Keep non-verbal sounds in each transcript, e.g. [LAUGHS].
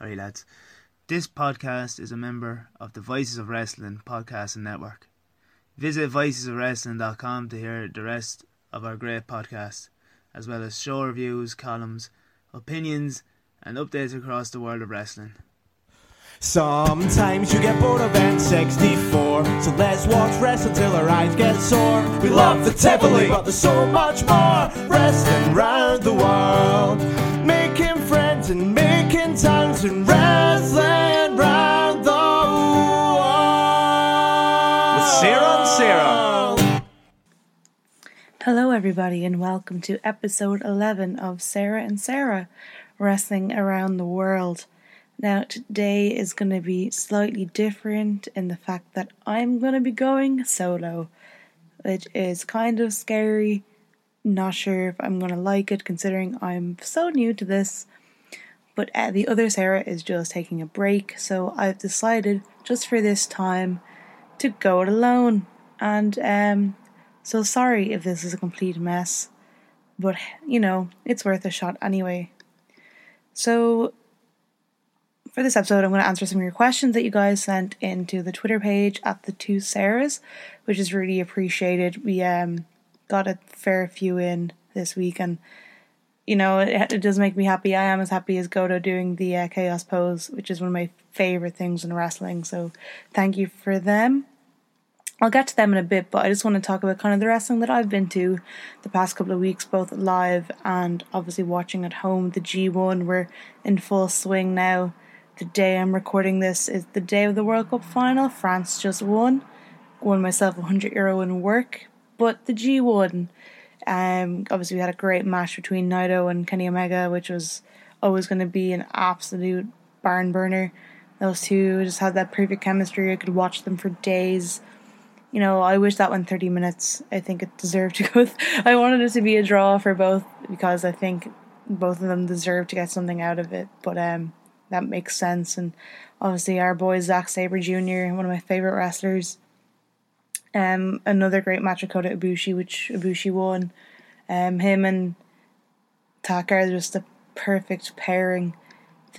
Alright, lads. This podcast is a member of the Voices of Wrestling podcast and network. Visit voicesofwrestling.com to hear the rest of our great podcast, as well as show reviews, columns, opinions, and updates across the world of wrestling. Sometimes you get bored of N64, so let's watch wrestling till our eyes get sore. We love the Tivoli, but there's so much more. Wrestling round the world, making friends and making times and wrestling round the world. With Sarah and Sarah. Hello, everybody, and welcome to episode 11 of Sarah and Sarah Wrestling Around the World. Now, today is going to be slightly different in the fact that I'm going to be going solo, which is kind of scary. Not sure if I'm going to like it considering I'm so new to this. But uh, the other Sarah is just taking a break, so I've decided just for this time to go it alone. And um, so sorry if this is a complete mess, but you know, it's worth a shot anyway. So, for this episode, I'm going to answer some of your questions that you guys sent into the Twitter page at the two Sarahs, which is really appreciated. We um got a fair few in this week, and you know, it, it does make me happy. I am as happy as Goto doing the uh, Chaos pose, which is one of my favorite things in wrestling. So, thank you for them. I'll get to them in a bit, but I just want to talk about kind of the wrestling that I've been to the past couple of weeks, both live and obviously watching at home. The G1, we're in full swing now. The day I'm recording this is the day of the World Cup final. France just won. Won myself 100 euro in work, but the G1. Um, obviously, we had a great match between Naito and Kenny Omega, which was always going to be an absolute barn burner. Those two just had that perfect chemistry. I could watch them for days you know, I wish that went 30 minutes. I think it deserved to [LAUGHS] go. Th- I wanted it to be a draw for both because I think both of them deserve to get something out of it. But um, that makes sense. And obviously, our boy Zack Sabre Jr., one of my favorite wrestlers. Um, another great match with Kota Ibushi, which Ibushi won. Um, him and Taka are just a perfect pairing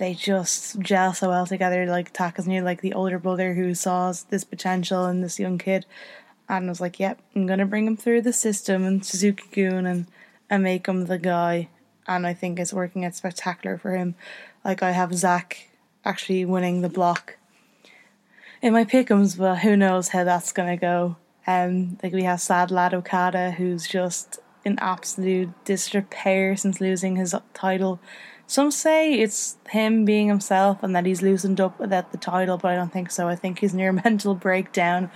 they just gel so well together. Like Taka's new, like the older brother who saw this potential in this young kid, and was like, "Yep, I'm gonna bring him through the system and Suzuki-gun and and make him the guy." And I think it's working out spectacular for him. Like I have Zack actually winning the block in my pickums, but who knows how that's gonna go. Um, like we have sad lad Okada, who's just in absolute disrepair since losing his title some say it's him being himself and that he's loosened up without the title, but I don't think so. I think he's near [LAUGHS] mental breakdown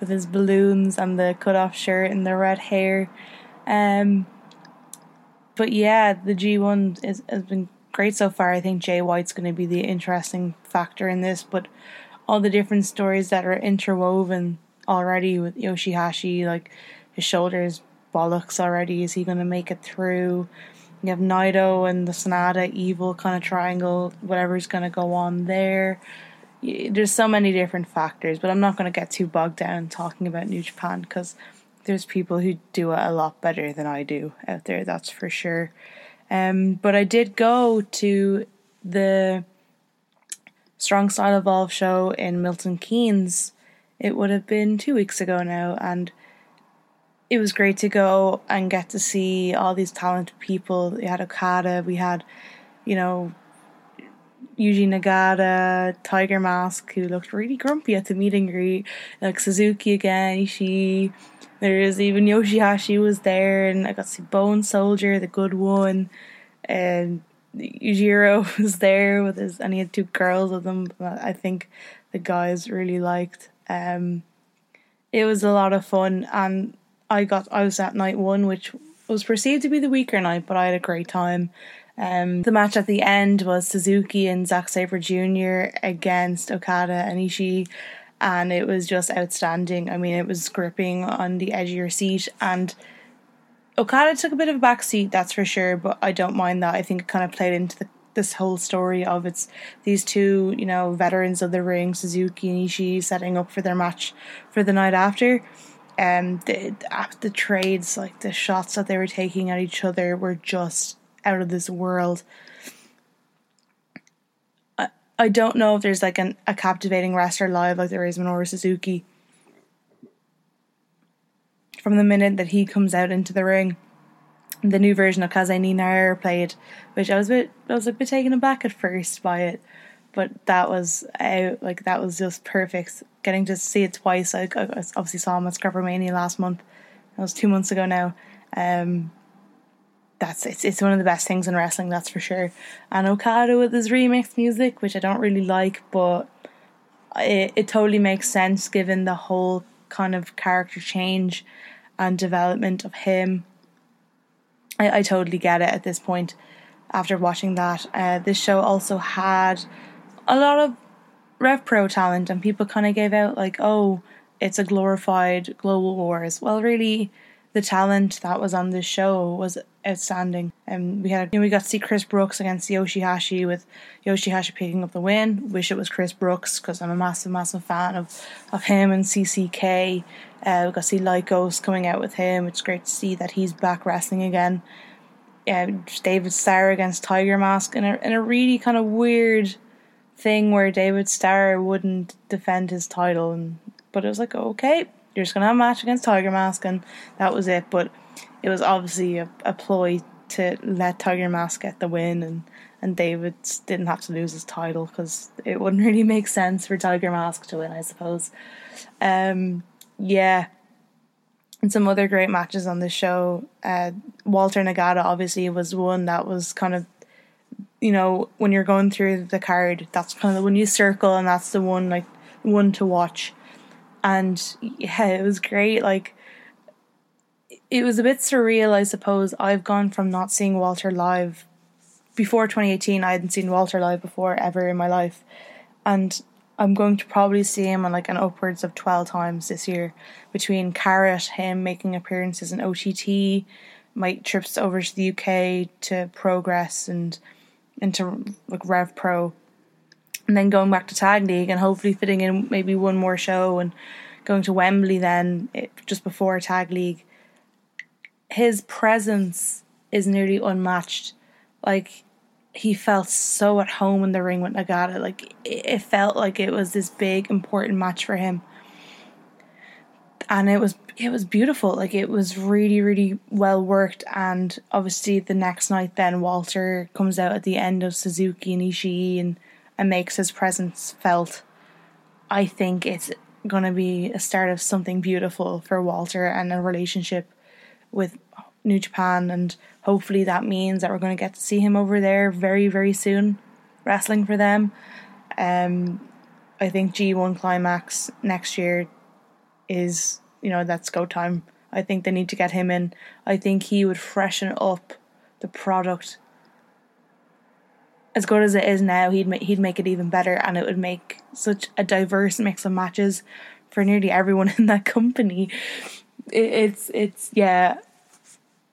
with his balloons and the cut off shirt and the red hair. Um, but yeah, the G1 is, has been great so far. I think Jay White's going to be the interesting factor in this, but all the different stories that are interwoven already with Yoshihashi, like his shoulders bollocks already. Is he going to make it through? You have Naito and the Sanada evil kind of triangle, whatever's going to go on there. There's so many different factors, but I'm not going to get too bogged down talking about New Japan because there's people who do it a lot better than I do out there, that's for sure. Um, but I did go to the Strong Style Evolve show in Milton Keynes. It would have been two weeks ago now, and it was great to go and get to see all these talented people. We had Okada, we had, you know, Yuji Nagata, Tiger Mask, who looked really grumpy at the meet and greet, like Suzuki again, Ishii. There is even Yoshihashi was there, and I got to see Bone Soldier, the good one, and Yujiro [LAUGHS] was there with his, and he had two girls with him. But I think the guys really liked. Um, it was a lot of fun, and I got I was at night one, which was perceived to be the weaker night, but I had a great time. Um, the match at the end was Suzuki and Zack Sabre Jr. against Okada and Ishii, and it was just outstanding. I mean, it was gripping on the edge of your seat, and Okada took a bit of a backseat, that's for sure. But I don't mind that. I think it kind of played into the, this whole story of it's these two, you know, veterans of the ring, Suzuki and Ishii, setting up for their match for the night after um, the the trades, like the shots that they were taking at each other, were just out of this world. I, I don't know if there's like an, a captivating wrestler live like there is Minoru Suzuki. From the minute that he comes out into the ring, the new version of Kaze ni Nare played, which I was a bit I was a bit taken aback at first by it, but that was out like that was just perfect. Getting to see it twice, I, I obviously saw him at Scrappermania last month. That was two months ago now. Um, that's it's it's one of the best things in wrestling, that's for sure. And Okada with his remix music, which I don't really like, but it it totally makes sense given the whole kind of character change and development of him. I, I totally get it at this point after watching that. Uh, this show also had a lot of Rev Pro talent, and people kind of gave out like, oh, it's a glorified Global Wars. Well, really, the talent that was on this show was outstanding. And um, we had you know, we got to see Chris Brooks against Yoshihashi with Yoshihashi picking up the win. Wish it was Chris Brooks because I'm a massive, massive fan of of him and CCK. Uh, we got to see Lykos coming out with him. It's great to see that he's back wrestling again. Yeah, David Starr against Tiger Mask in a in a really kind of weird thing where David Starr wouldn't defend his title, and but it was like okay, you're just gonna have a match against Tiger Mask, and that was it. But it was obviously a, a ploy to let Tiger Mask get the win, and and David didn't have to lose his title because it wouldn't [LAUGHS] really make sense for Tiger Mask to win, I suppose. Um, yeah. And some other great matches on the show. Uh, Walter Nagata obviously was one that was kind of, you know, when you're going through the card, that's kind of when you circle, and that's the one like one to watch. And yeah, it was great. Like it was a bit surreal, I suppose. I've gone from not seeing Walter live before 2018. I hadn't seen Walter live before ever in my life, and I'm going to probably see him on like an upwards of 12 times this year between Carrot, him making appearances in OTT, my trips over to the UK to Progress and into like Rev Pro, and then going back to Tag League and hopefully fitting in maybe one more show and going to Wembley then it, just before Tag League his presence is nearly unmatched. Like he felt so at home in the ring with Nagata. Like it felt like it was this big important match for him. And it was it was beautiful. Like it was really really well worked and obviously the next night then Walter comes out at the end of Suzuki and Ishii and and makes his presence felt. I think it's going to be a start of something beautiful for Walter and a relationship with New Japan, and hopefully that means that we're going to get to see him over there very, very soon, wrestling for them. Um, I think G1 Climax next year is, you know, that's go time. I think they need to get him in. I think he would freshen up the product as good as it is now. He'd make, he'd make it even better, and it would make such a diverse mix of matches for nearly everyone [LAUGHS] in that company it's it's yeah,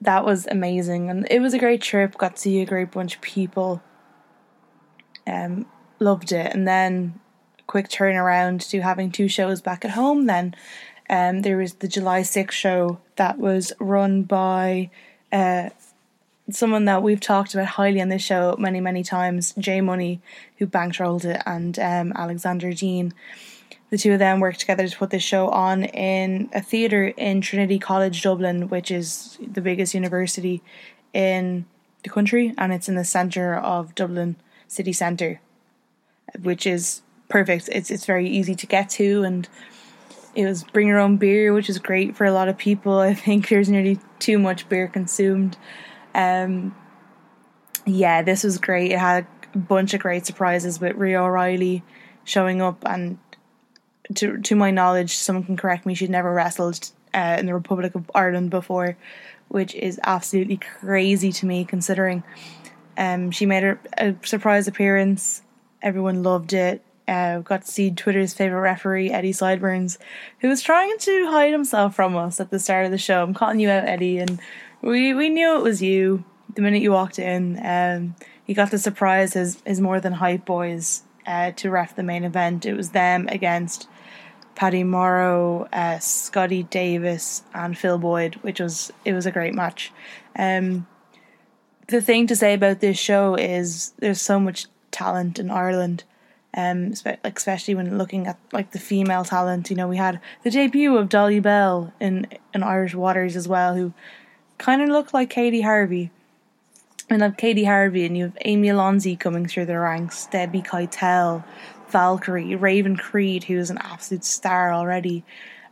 that was amazing, and it was a great trip. Got to see a great bunch of people. Um, loved it, and then quick turnaround to having two shows back at home. Then, um, there was the July 6th show that was run by uh someone that we've talked about highly on this show many many times, Jay Money, who bankrolled it, and um, Alexander Dean the two of them worked together to put this show on in a theatre in Trinity College Dublin, which is the biggest university in the country, and it's in the centre of Dublin city centre, which is perfect. It's it's very easy to get to, and it was bring your own beer, which is great for a lot of people. [LAUGHS] I think there's nearly too much beer consumed. Um, yeah, this was great. It had a bunch of great surprises with Rhea O'Reilly showing up and to to my knowledge, someone can correct me. She'd never wrestled uh, in the Republic of Ireland before, which is absolutely crazy to me considering. Um, she made a, a surprise appearance. Everyone loved it. Uh, got to see Twitter's favorite referee, Eddie Sideburns, who was trying to hide himself from us at the start of the show. I'm calling you out, Eddie, and we we knew it was you the minute you walked in. Um, he got the surprise his his more than hype boys uh, to ref the main event. It was them against Paddy Morrow, uh, Scotty Davis, and Phil Boyd, which was it was a great match. Um, the thing to say about this show is there's so much talent in Ireland, Um, especially when looking at like the female talent, you know, we had the debut of Dolly Bell in in Irish Waters as well, who kind of looked like Katie Harvey. And have Katie Harvey, and you have Amy Alonzi coming through the ranks, Debbie Keitel, Valkyrie, Raven Creed, who's an absolute star already.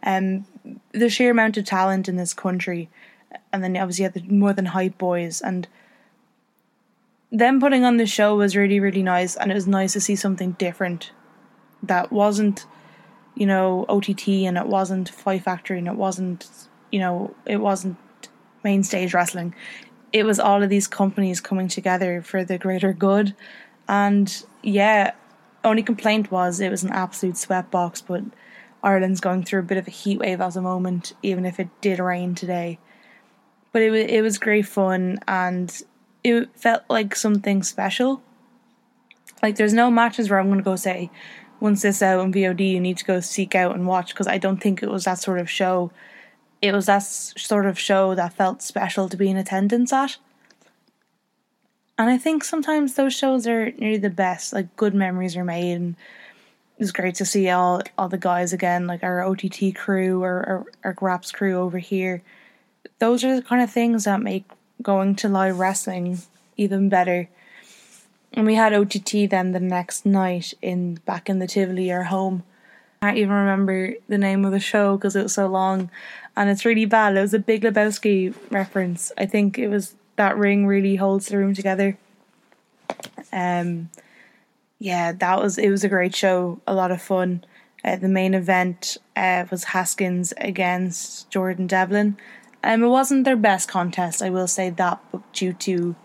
Um, the sheer amount of talent in this country, and then obviously you have the more than hype boys, and them putting on the show was really really nice, and it was nice to see something different that wasn't, you know, OTT, and it wasn't Fight Factory, and it wasn't, you know, it wasn't main stage wrestling. It was all of these companies coming together for the greater good, and yeah, only complaint was it was an absolute sweatbox, but Ireland's going through a bit of a heat wave at the moment, even if it did rain today. But it was it was great fun and it felt like something special. Like there's no matches where I'm gonna go say, once this out on VOD, you need to go seek out and watch because I don't think it was that sort of show. It was that sort of show that felt special to be in attendance at. And I think sometimes those shows are nearly the best. Like good memories are made, and it was great to see all all the guys again, like our OTT crew or our, our Graps crew over here. Those are the kind of things that make going to live wrestling even better. And we had OTT then the next night in back in the Tivoli, our home. Can't even remember the name of the show because it was so long, and it's really bad. It was a Big Lebowski reference. I think it was that ring really holds the room together. Um, yeah, that was it was a great show, a lot of fun. Uh, the main event uh, was Haskins against Jordan Devlin. Um, it wasn't their best contest, I will say that, but due to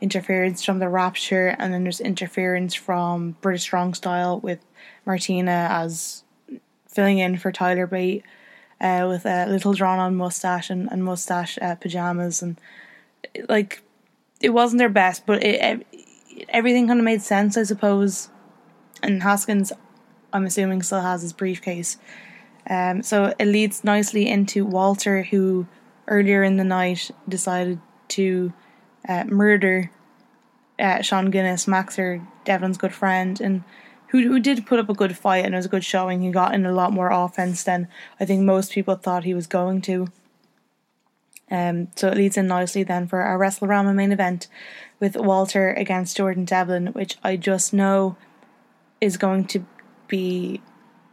interference from the Rapture, and then there's interference from British Strong Style with Martina as filling in for Tyler Bate uh, with a little drawn on mustache and, and mustache uh, pajamas and like it wasn't their best, but it, everything kind of made sense, I suppose. And Haskins, I'm assuming, still has his briefcase. Um, so it leads nicely into Walter, who earlier in the night decided to uh, murder uh, Sean Guinness, Maxer, Devlin's good friend, and who who did put up a good fight and it was a good showing. He got in a lot more offense than I think most people thought he was going to. Um, so it leads in nicely then for our WrestleRama main event with Walter against Jordan Devlin, which I just know is going to be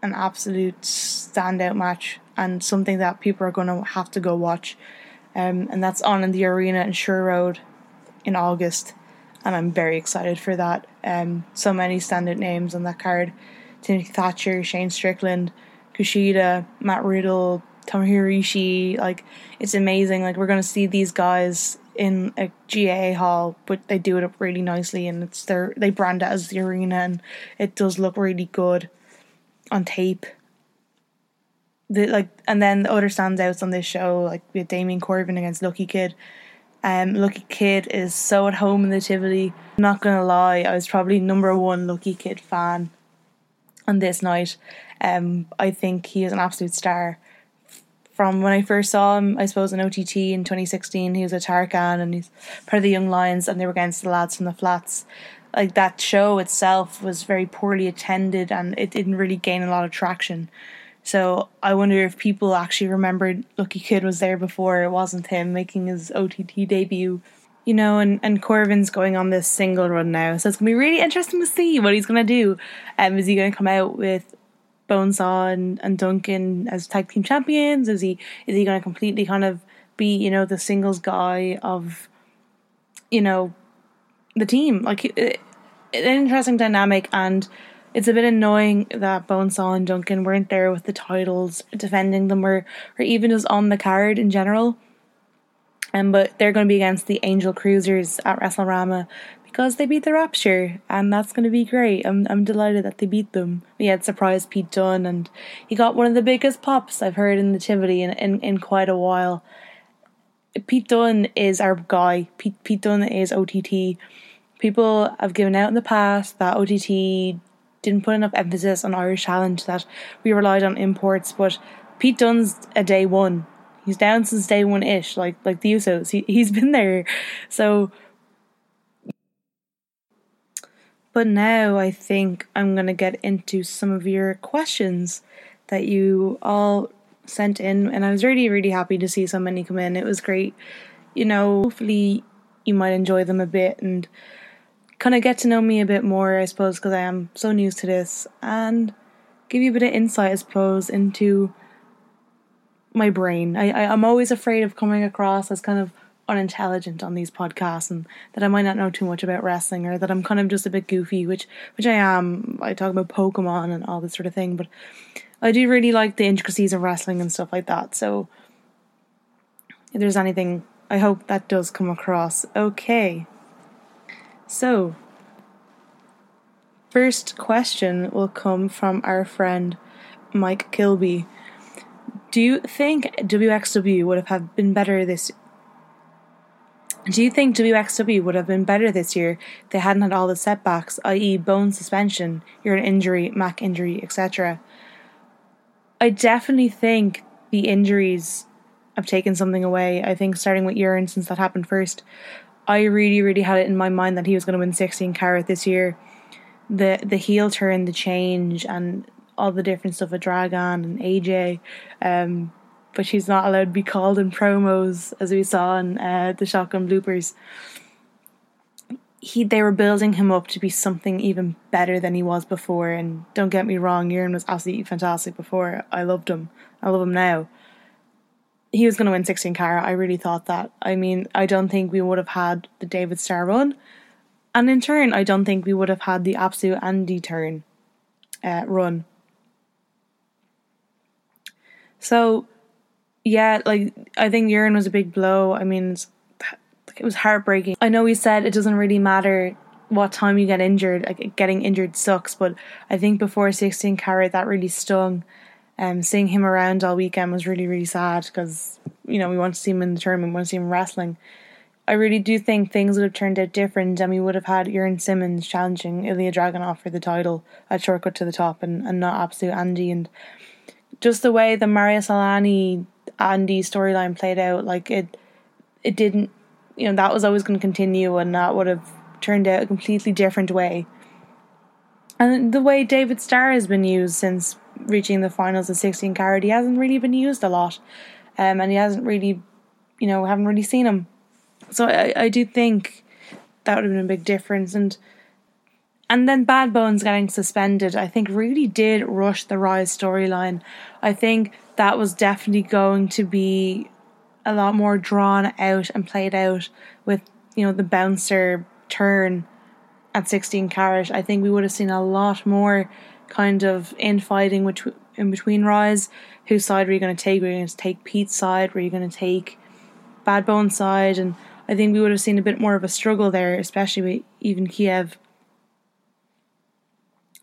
an absolute standout match and something that people are going to have to go watch. Um, and that's on in the arena in Sure Road in August, and I'm very excited for that. Um, so many standout names on that card: Timothy Thatcher, Shane Strickland, Kushida, Matt Riddle, Tomohiro. Like it's amazing. Like we're gonna see these guys in a GA hall, but they do it up really nicely, and it's their they brand it as the arena, and it does look really good on tape. The like, and then the other standouts on this show, like we had Damien Corbin against Lucky Kid. Um, Lucky Kid is so at home in the Tivoli. not gonna lie, I was probably number one Lucky Kid fan on this night. Um, I think he is an absolute star from when I first saw him, I suppose in OTT in 2016, he was a Tarkan and he's part of the Young Lions, and they were against the lads from the flats. Like that show itself was very poorly attended and it didn't really gain a lot of traction. So I wonder if people actually remembered Lucky Kid was there before it wasn't him making his OTT debut. You know, and, and Corbin's going on this single run now, so it's gonna be really interesting to see what he's gonna do. Um, is he gonna come out with Bonesaw and, and Duncan as tag team champions? Is he is he going to completely kind of be you know the singles guy of you know the team? Like it, an interesting dynamic, and it's a bit annoying that Bonesaw and Duncan weren't there with the titles, defending them, or or even just on the card in general. Um, but they're going to be against the Angel Cruisers at WrestleRama because they beat the Rapture, and that's going to be great. I'm I'm delighted that they beat them. We had surprised Pete Dunne, and he got one of the biggest pops I've heard in the Tivoli in in, in quite a while. Pete Dunne is our guy. Pete Pete Dunne is OTT. People have given out in the past that OTT didn't put enough emphasis on Irish talent, that we relied on imports, but Pete Dunne's a day one. He's down since day one ish, like like the Usos. He he's been there. So But now I think I'm to get into some of your questions that you all sent in, and I was really, really happy to see so many come in. It was great. You know, hopefully you might enjoy them a bit and kind of get to know me a bit more, I suppose, because I am so new to this, and give you a bit of insight, I suppose, into my brain. I, I I'm always afraid of coming across as kind of unintelligent on these podcasts and that I might not know too much about wrestling or that I'm kind of just a bit goofy, which which I am. I talk about Pokemon and all this sort of thing, but I do really like the intricacies of wrestling and stuff like that. So if there's anything I hope that does come across okay. So first question will come from our friend Mike Kilby. Do you think WXW would have been better this do you think WXW would have been better this year if they hadn't had all the setbacks, i.e., bone suspension, Jurn injury, Mac injury, etc.? I definitely think the injuries have taken something away. I think starting with Jurn, since that happened first, I really, really had it in my mind that he was going to win 16 carat this year. The the heel turn, the change, and all the different stuff with Dragon and AJ. Um, but she's not allowed to be called in promos, as we saw in uh, the shotgun bloopers. He, they were building him up to be something even better than he was before. And don't get me wrong, Jurn was absolutely fantastic before. I loved him. I love him now. He was going to win 16 carat. I really thought that. I mean, I don't think we would have had the David Starr run. And in turn, I don't think we would have had the absolute Andy turn uh, run. So yeah, like I think Jurn was a big blow. I mean, it was heartbreaking. I know he said it doesn't really matter what time you get injured. Like getting injured sucks, but I think before 16 carat that really stung. Um, seeing him around all weekend was really really sad because you know we want to see him in the tournament, we want to see him wrestling. I really do think things would have turned out different, and we would have had Jurn Simmons challenging Ilya Dragunov for the title at Shortcut to the Top, and, and not Absolute Andy. And just the way the Marius Al-Ani Andy storyline played out, like it, it didn't, you know, that was always going to continue, and that would have turned out a completely different way. And the way David Starr has been used since reaching the finals of 16 carat, he hasn't really been used a lot, um, and he hasn't really, you know, haven't really seen him. So I, I do think that would have been a big difference, and and then Bad Bones getting suspended, I think really did rush the Rise storyline. I think that was definitely going to be a lot more drawn out and played out with, you know, the bouncer turn at 16 carat. I think we would have seen a lot more kind of infighting in between Rise. Whose side were you going to take? Were you going to take Pete's side? Were you going to take Bad Bones' side? And I think we would have seen a bit more of a struggle there, especially with even Kiev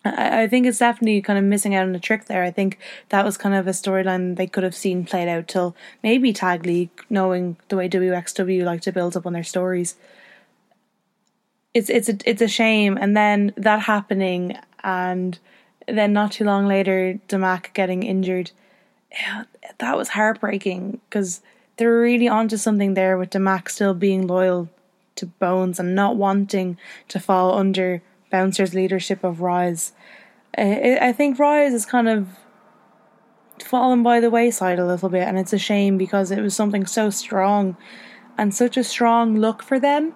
I, think it's definitely kind of missing out on a trick there. I think that was kind of a storyline they could have seen played out till maybe Tag League, knowing the way WXW like to build up on their stories. It's it's a it's a shame, and then that happening, and then not too long later, Damac getting injured. Yeah, that was heartbreaking because they were really onto something there with Damac still being loyal to Bones and not wanting to fall under Bouncer's leadership of Rise. I think Rise is kind of fallen by the wayside a little bit, and it's a shame because it was something so strong and such a strong look for them.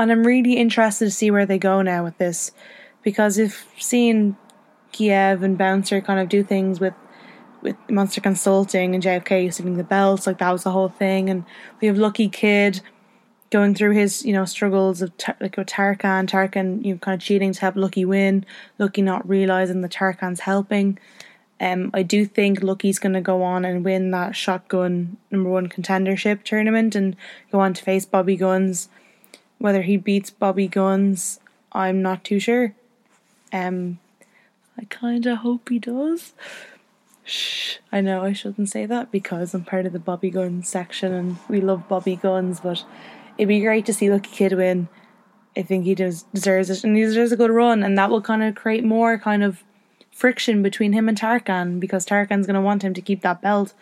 And I'm really interested to see where they go now with this because if seeing Kiev and Bouncer kind of do things with with Monster Consulting and JFK stealing the belts, like that was the whole thing, and we have Lucky Kid going through his you know struggles of tar- like with Tarkan, Tarkan you know kind of cheating to help Lucky win, Lucky not realizing that Tarkan's helping. Um, I do think Lucky's going to go on and win that shotgun number one contendership tournament and go on to face Bobby Gunns. Whether he beats Bobby Gunns, I'm not too sure. Um, I kind of hope he does. Shh, I know I shouldn't say that because I'm part of the Bobby Gunns section and we love Bobby Gunns, but it'd be great to see Lucky Kid win. I think he does deserves it, and he deserves a good run, and that will kind of create more kind of friction between him and Tarkan because Tarkan's going to want him to keep that belt.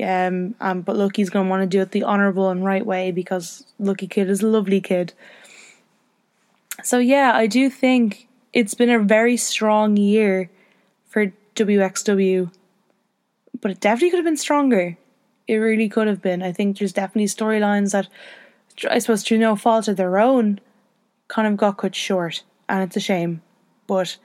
Um, um, but Lucky's going to want to do it the honourable and right way because Lucky Kid is a lovely kid. So yeah, I do think it's been a very strong year for WXW, but it definitely could have been stronger. It really could have been. I think there's definitely storylines that I suppose through no fault of their own kind of got cut short, and it's a shame. But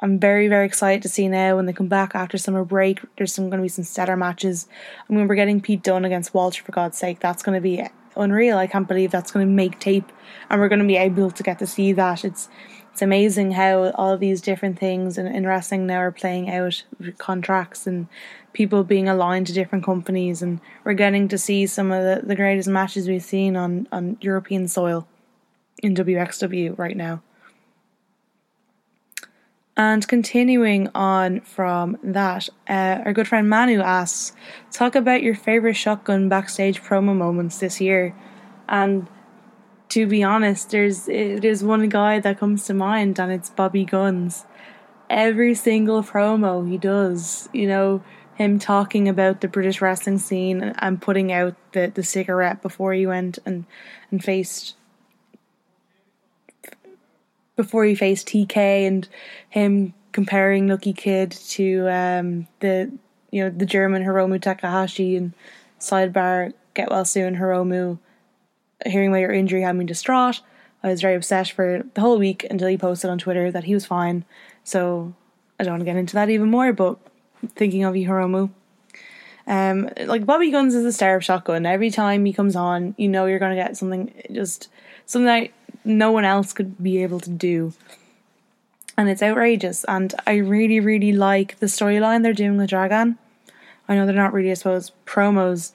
I'm very, very excited to see now when they come back after summer break. There's some going to be some stellar matches. I mean, we're getting Pete Dunne against Walter for God's sake. That's going to be unreal. I can't believe that's going to make tape, and we're going to be able to get to see that. It's it's amazing how all these different things in, in wrestling now are playing out contracts and people being aligned to different companies, and we're getting to see some of the, the greatest matches we've seen on on European soil in WXW right now. And continuing on from that, uh, our good friend Manu asks, talk about your favorite shotgun backstage promo moments this year. And to be honest, there's there's one guy that comes to mind, and it's Bobby Gunns. Every single promo he does, you know, him talking about the British wrestling scene and putting out the, the cigarette before he went and and faced before he faced TK and him comparing Lucky Kid to um, the you know the German Hiromu Takahashi and sidebar get well soon Hiromu hearing about your injury had me distraught. I was very upset for the whole week until he posted on Twitter that he was fine. So I don't want to get into that even more, but thinking of you Hiromu. Um, like Bobby Gunns is a star of shotgun. Every time he comes on, you know you're gonna get something just something that no one else could be able to do. And it's outrageous. And I really, really like the storyline they're doing with Dragon. I know they're not really, I suppose, promos,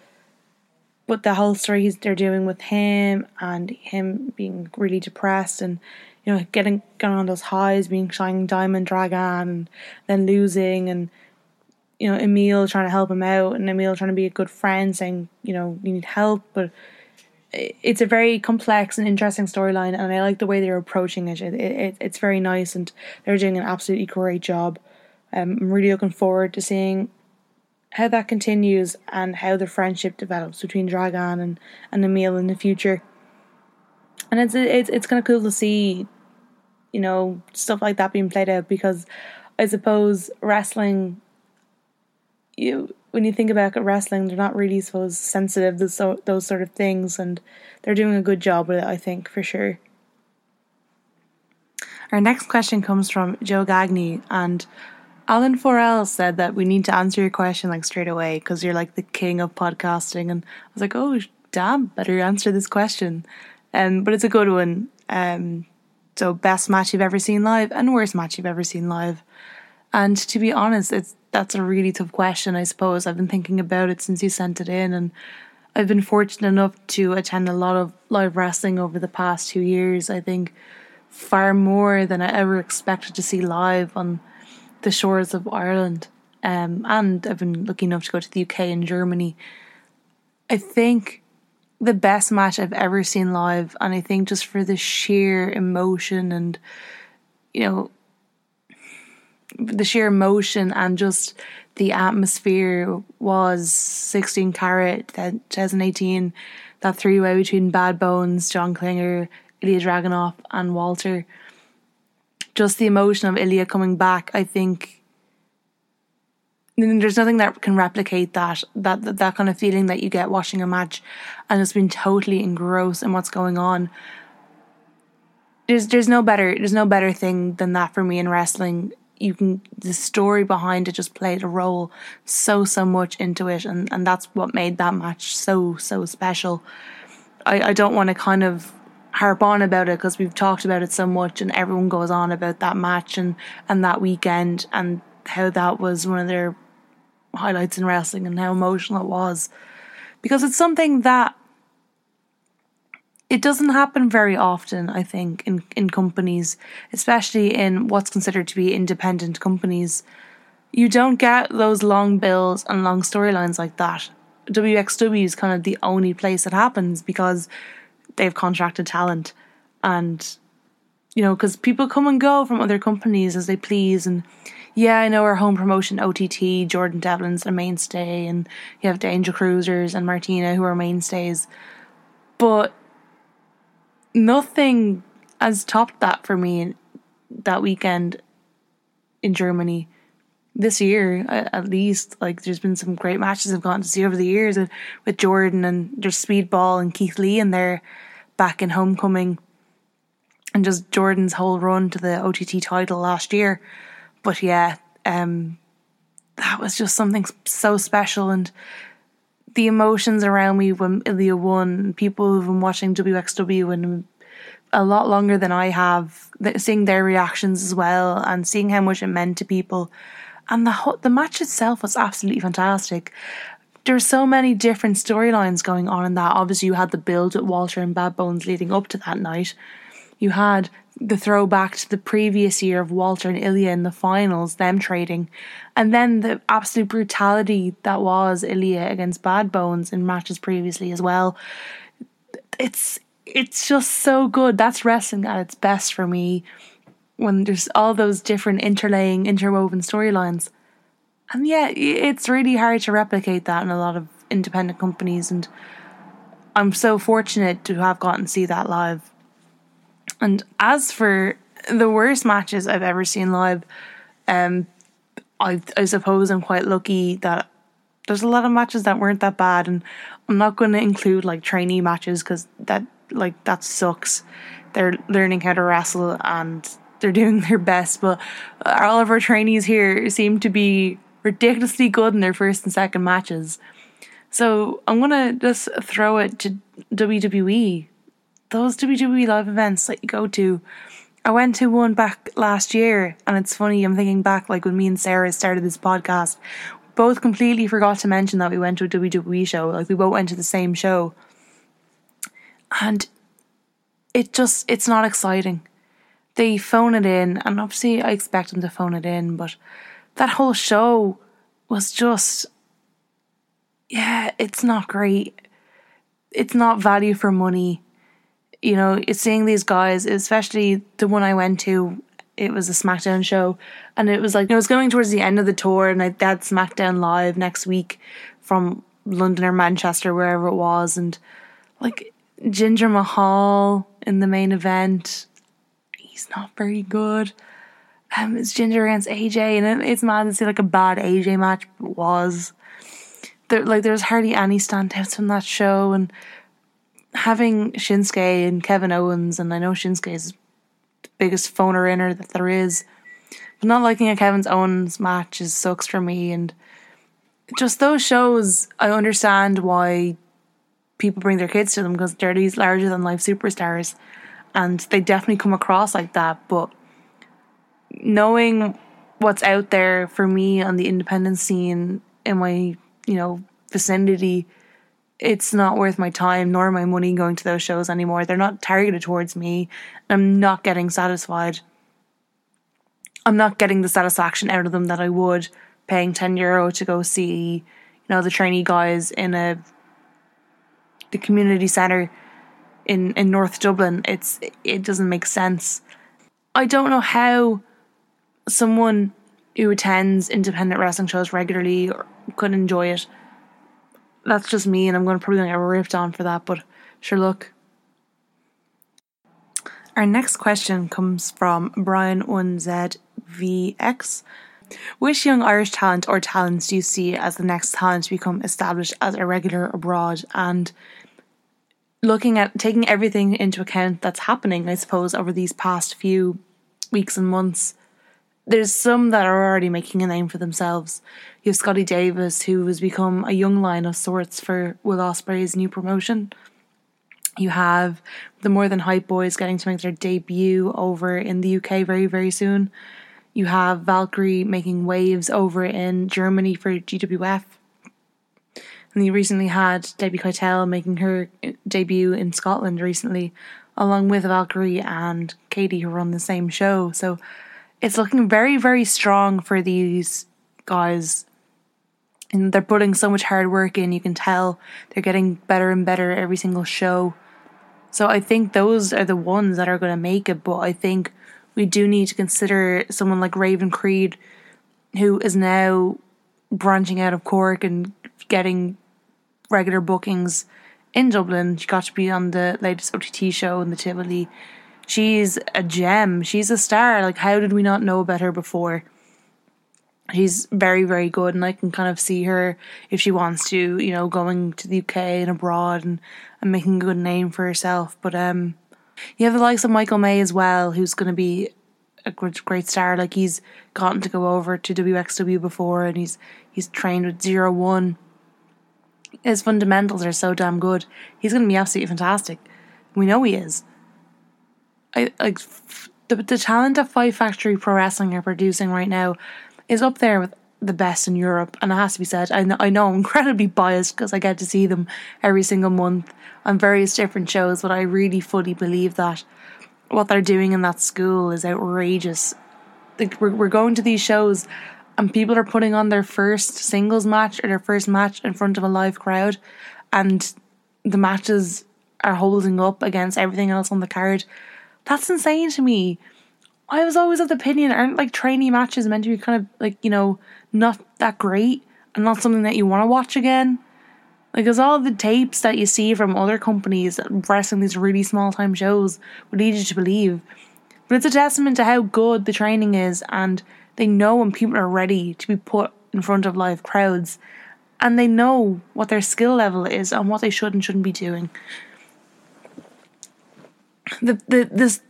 but the whole story they're doing with him and him being really depressed and you know getting getting on those highs, being shining diamond Dragon and then losing and you know Emil trying to help him out and Emil trying to be a good friend, saying you know you need help, but it's a very complex and interesting storyline, and I like the way they're approaching it. It, it. It's very nice, and they're doing an absolutely great job. Um, I'm really looking forward to seeing how that continues and how the friendship develops between Dragon and and Emil in the future. And it's it's it's kind of cool to see, you know, stuff like that being played out because I suppose wrestling, you when you think about wrestling, they're not really so sensitive to so, those sort of things, and they're doing a good job with it, I think, for sure. Our next question comes from Joe Gagny, and Alan Forel said that we need to answer your question like straight away because you're like the king of podcasting, and I was like, oh damn, better answer this question. Um, but it's a good one. Um, so best match you've ever seen live and worst match you've ever seen live. And to be honest, it's that's a really tough question, I suppose. I've been thinking about it since you sent it in, and I've been fortunate enough to attend a lot of live wrestling over the past two years. I think far more than I ever expected to see live on the shores of Ireland. Um, and I've been lucky enough to go to the UK and Germany. I think the best match I've ever seen live, and I think just for the sheer emotion and, you know, the sheer emotion and just the atmosphere was 16 carat that 2018 that three way between Bad Bones, John Klinger, Ilya Dragunov and Walter. Just the emotion of Ilya coming back, I think there's nothing that can replicate that, that that that kind of feeling that you get watching a match and just being totally engrossed in what's going on. There's there's no better there's no better thing than that for me in wrestling you can the story behind it just played a role so so much into it and and that's what made that match so so special. I i don't want to kind of harp on about it because we've talked about it so much and everyone goes on about that match and and that weekend and how that was one of their highlights in wrestling and how emotional it was. Because it's something that it doesn't happen very often, I think, in, in companies, especially in what's considered to be independent companies. You don't get those long bills and long storylines like that. WXW is kind of the only place it happens because they've contracted talent and you know because people come and go from other companies as they please and yeah i know our home promotion ott jordan devlin's a mainstay and you have danger cruisers and martina who are mainstays but nothing has topped that for me that weekend in Germany. This year at least like there's been some great matches I've gotten to see over the years with Jordan and there's Speedball and Keith Lee in there back in Homecoming and just Jordan's whole run to the OTT title last year. But yeah um that was just something so special and the emotions around me when Ilya won people who've been watching WXW and a lot longer than I have seeing their reactions as well and seeing how much it meant to people and the the match itself was absolutely fantastic. There's so many different storylines going on in that. Obviously, you had the build with Walter and Bad Bones leading up to that night. You had the throwback to the previous year of Walter and Ilya in the finals, them trading, and then the absolute brutality that was Ilya against Bad Bones in matches previously as well. It's it's just so good. That's wrestling at its best for me when there's all those different interlaying, interwoven storylines. And yeah, it's really hard to replicate that in a lot of independent companies. And I'm so fortunate to have gotten to see that live. And as for the worst matches I've ever seen live, um, I, I suppose I'm quite lucky that there's a lot of matches that weren't that bad. And I'm not going to include like trainee matches because that like that sucks. They're learning how to wrestle and they're doing their best, but all of our trainees here seem to be ridiculously good in their first and second matches. So I'm gonna just throw it to WWE. Those WWE live events that you go to. I went to one back last year, and it's funny. I'm thinking back, like when me and Sarah started this podcast, both completely forgot to mention that we went to a WWE show. Like we both went to the same show, and it just it's not exciting they phone it in, and obviously I expect them to phone it in, but that whole show was just, yeah, it's not great. It's not value for money. You know, it's seeing these guys, especially the one I went to, it was a SmackDown show, and it was like, it was going towards the end of the tour, and I had SmackDown live next week from London or Manchester, wherever it was, and like Jinder Mahal in the main event he's not very good. Um, it's Jinder against AJ, and it's mad to see like a bad AJ match was. There, like there's hardly any standouts from that show, and having Shinsuke and Kevin Owens, and I know Shinsuke is the biggest phoner inner that there is, but not liking a Kevin Owens match is sucks for me, and just those shows, I understand why people bring their kids to them because they're these larger than life superstars and they definitely come across like that. But knowing what's out there for me on the independent scene in my you know vicinity, it's not worth my time nor my money going to those shows anymore. They're not targeted towards me. I'm not getting satisfied. I'm not getting the satisfaction out of them that I would paying 10 euro to go see, you know, the trainee guys in a the community center in in North Dublin. It's it doesn't make sense. I don't know how someone who attends independent wrestling shows regularly could enjoy it. That's just me, and I'm going to probably get ripped on for that. But sure, look. Our next question comes from Brian One ZVX. Which young Irish talent or talents do you see as the next talent to become established as a regular abroad? And looking at taking everything into account that's happening, I suppose, over these past few weeks and months, there's some that are already making a name for themselves. You have Scotty Davis, who has become a young line of sorts for Will Ospreay's new promotion. You have the More Than Hype Boys getting to make their debut over in the UK very, very soon. You have Valkyrie making waves over in Germany for GWF. And you recently had Debbie Keitel making her debut in Scotland recently, along with Valkyrie and Katie, who are on the same show. So it's looking very, very strong for these guys. And they're putting so much hard work in. You can tell they're getting better and better every single show. So I think those are the ones that are going to make it. But I think we do need to consider someone like Raven Creed, who is now branching out of Cork and getting regular bookings in Dublin. She got to be on the latest OTT show in the Tivoli. She's a gem. She's a star. Like, how did we not know about her before? She's very, very good, and I can kind of see her if she wants to, you know, going to the UK and abroad and, and making a good name for herself. But um, you have the likes of Michael May as well, who's going to be a great, star. Like he's gotten to go over to WXW before, and he's he's trained with Zero One. His fundamentals are so damn good. He's going to be absolutely fantastic. We know he is. I like the the talent that Fight Factory Pro Wrestling are producing right now is up there with the best in Europe, and it has to be said. I know, I know I'm [LAUGHS] incredibly biased because I get to see them every single month on various different shows, but I really fully believe that what they're doing in that school is outrageous. Like we're we're going to these shows, and people are putting on their first singles match or their first match in front of a live crowd, and the matches are holding up against everything else on the card. That's insane to me. I was always of the opinion aren't like trainee matches meant to be kind of like, you know, not that great and not something that you want to watch again. Like, as all the tapes that you see from other companies wrestling these really small time shows would lead you to believe. But it's a testament to how good the training is, and they know when people are ready to be put in front of live crowds, and they know what their skill level is and what they should and shouldn't be doing. The the this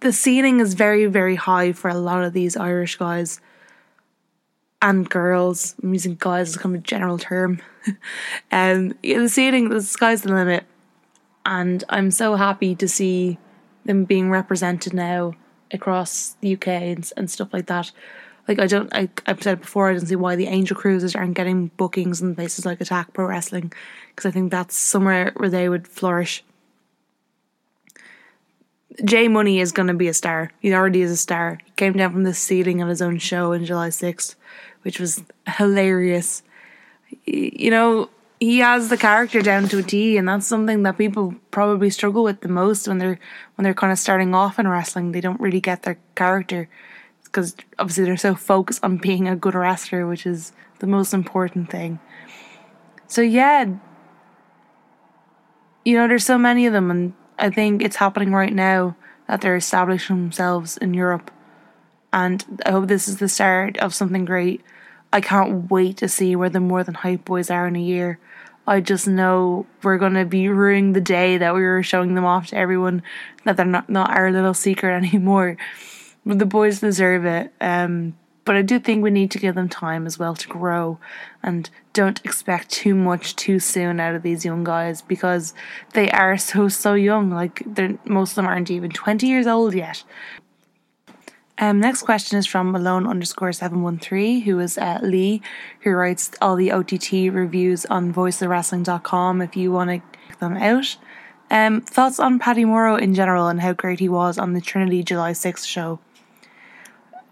the ceiling is very very high for a lot of these Irish guys and girls. I'm using guys as kind of a general term. [LAUGHS] um, yeah, the ceiling, the sky's the limit, and I'm so happy to see them being represented now across the UK and, and stuff like that. Like I don't, I, I've said before, I don't see why the Angel Cruises aren't getting bookings in places like Attack Pro Wrestling, because I think that's somewhere where they would flourish. Jay Money is going to be a star. He already is a star. He came down from the ceiling on his own show in July 6th, which was hilarious. You know, he has the character down to a T, and that's something that people probably struggle with the most when they're when they're kind of starting off in wrestling. They don't really get their character because obviously they're so focused on being a good wrestler, which is the most important thing. So yeah, you know, there's so many of them, and I think it's happening right now that they're establishing themselves in Europe. And I hope this is the start of something great. I can't wait to see where the More Than Hype Boys are in a year. I just know we're going to be ruining the day that we were showing them off to everyone, that they're not, not our little secret [LAUGHS] anymore. But the boys deserve it. Um, but I do think we need to give them time as well to grow and don't expect too much too soon out of these young guys because they are [LAUGHS] so so young. Like they're most of them aren't even twenty years old yet. Um, next question is from Malone underscore seven one three, who is uh, Lee, who writes all the OTT reviews on voiceofwrestling.com if you want to check them out. Um, thoughts on Paddy Morrow in general and how great he was on the Trinity July 6th show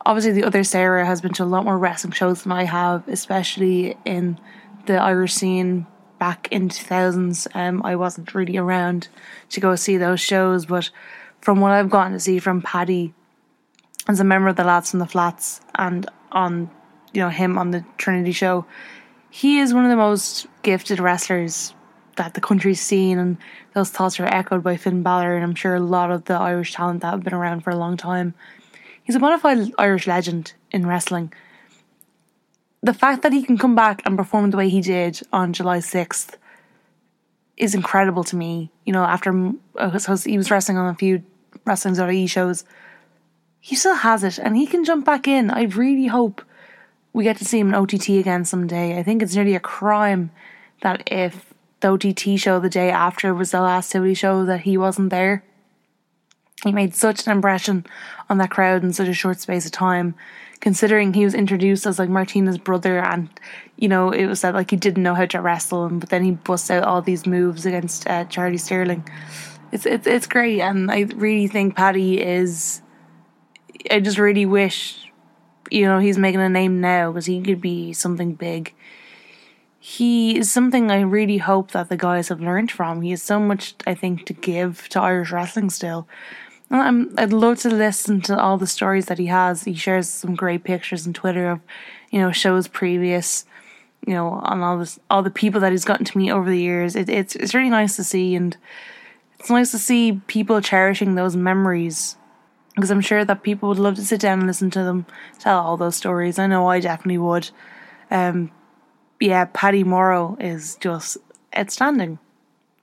obviously the other Sarah has been to a lot more wrestling shows than I have, especially in the Irish scene back in the 2000s. Um, I wasn't really around to go see those shows, but from what I've gotten to see from Paddy as a member of the Lads from the Flats and on, you know, him on the Trinity show, he is one of the most gifted wrestlers that the country's seen, and those thoughts are echoed by Finn Balor, and I'm sure a lot of the Irish talent that have been around for a long time He's a bona fide Irish legend in wrestling. The fact that he can come back and perform the way he did on July 6th is incredible to me. You know, after uh, he was wrestling on a few wrestling.ie shows, he still has it and he can jump back in. I really hope we get to see him in OTT again someday. I think it's nearly a crime that if the OTT show the day after was the last City show that he wasn't there he made such an impression on that crowd in such a short space of time considering he was introduced as like Martina's brother and you know it was that like he didn't know how to wrestle but then he busts out all these moves against uh, Charlie Sterling it's, it's it's great and I really think Paddy is I just really wish you know he's making a name now because he could be something big he is something I really hope that the guys have learned from. He has so much, I think, to give to Irish wrestling still. I'm, I'd love to listen to all the stories that he has. He shares some great pictures on Twitter of, you know, shows previous, you know, on all this, all the people that he's gotten to meet over the years. It, it's it's really nice to see, and it's nice to see people cherishing those memories because I'm sure that people would love to sit down and listen to them tell all those stories. I know I definitely would. Um, yeah, Paddy Morrow is just outstanding.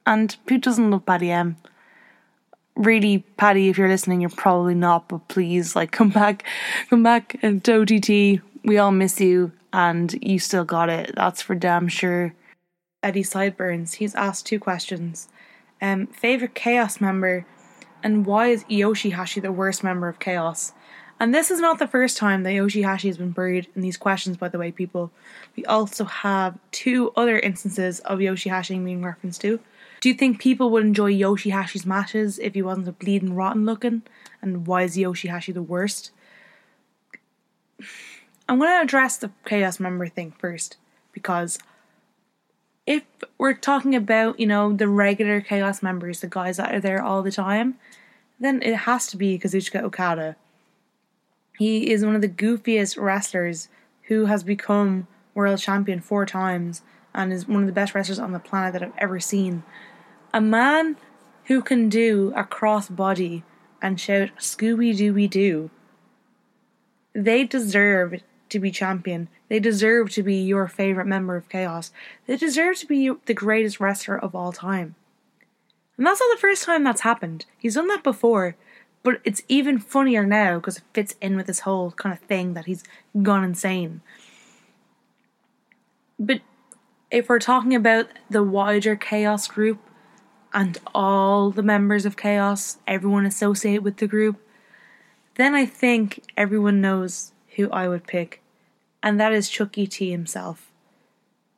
And who doesn't love Paddy M? Really, Paddy, if you're listening, you're probably not, but please, like, [LAUGHS] come back, come back and OTT. We all miss you, and you still got it. That's for damn sure. Eddie Sideburns, he's asked two questions. Um, favorite Chaos member, and why is Yoshihashi the worst member of Chaos? And this is not the first time that Yoshihashi has been buried in these questions, by the way, people. We also have two other instances of Yoshihashi being referenced to. Do you think people would enjoy Yoshihashi's matches if he wasn't a bleeding rotten looking? And why is Yoshihashi the worst? I'm going to address the Chaos member thing first because if we're talking about, you know, the regular Chaos members, the guys that are there all the time, then it has to be Kazuchika Okada. He is one of the goofiest wrestlers who has become world champion four times and is one of the best wrestlers on the planet that I've ever seen. A man who can do a cross body and shout Scooby Dooby Doo. They deserve to be champion. They deserve to be your favorite member of Chaos. They deserve to be the greatest wrestler of all time. And that's not the first time that's happened. He's done that before. But it's even funnier now because it fits in with this whole kind of thing that he's gone insane. But if we're talking about the wider Chaos group and all the members of Chaos, everyone associated with the group, then I think everyone knows who I would pick, and that is Chucky T himself.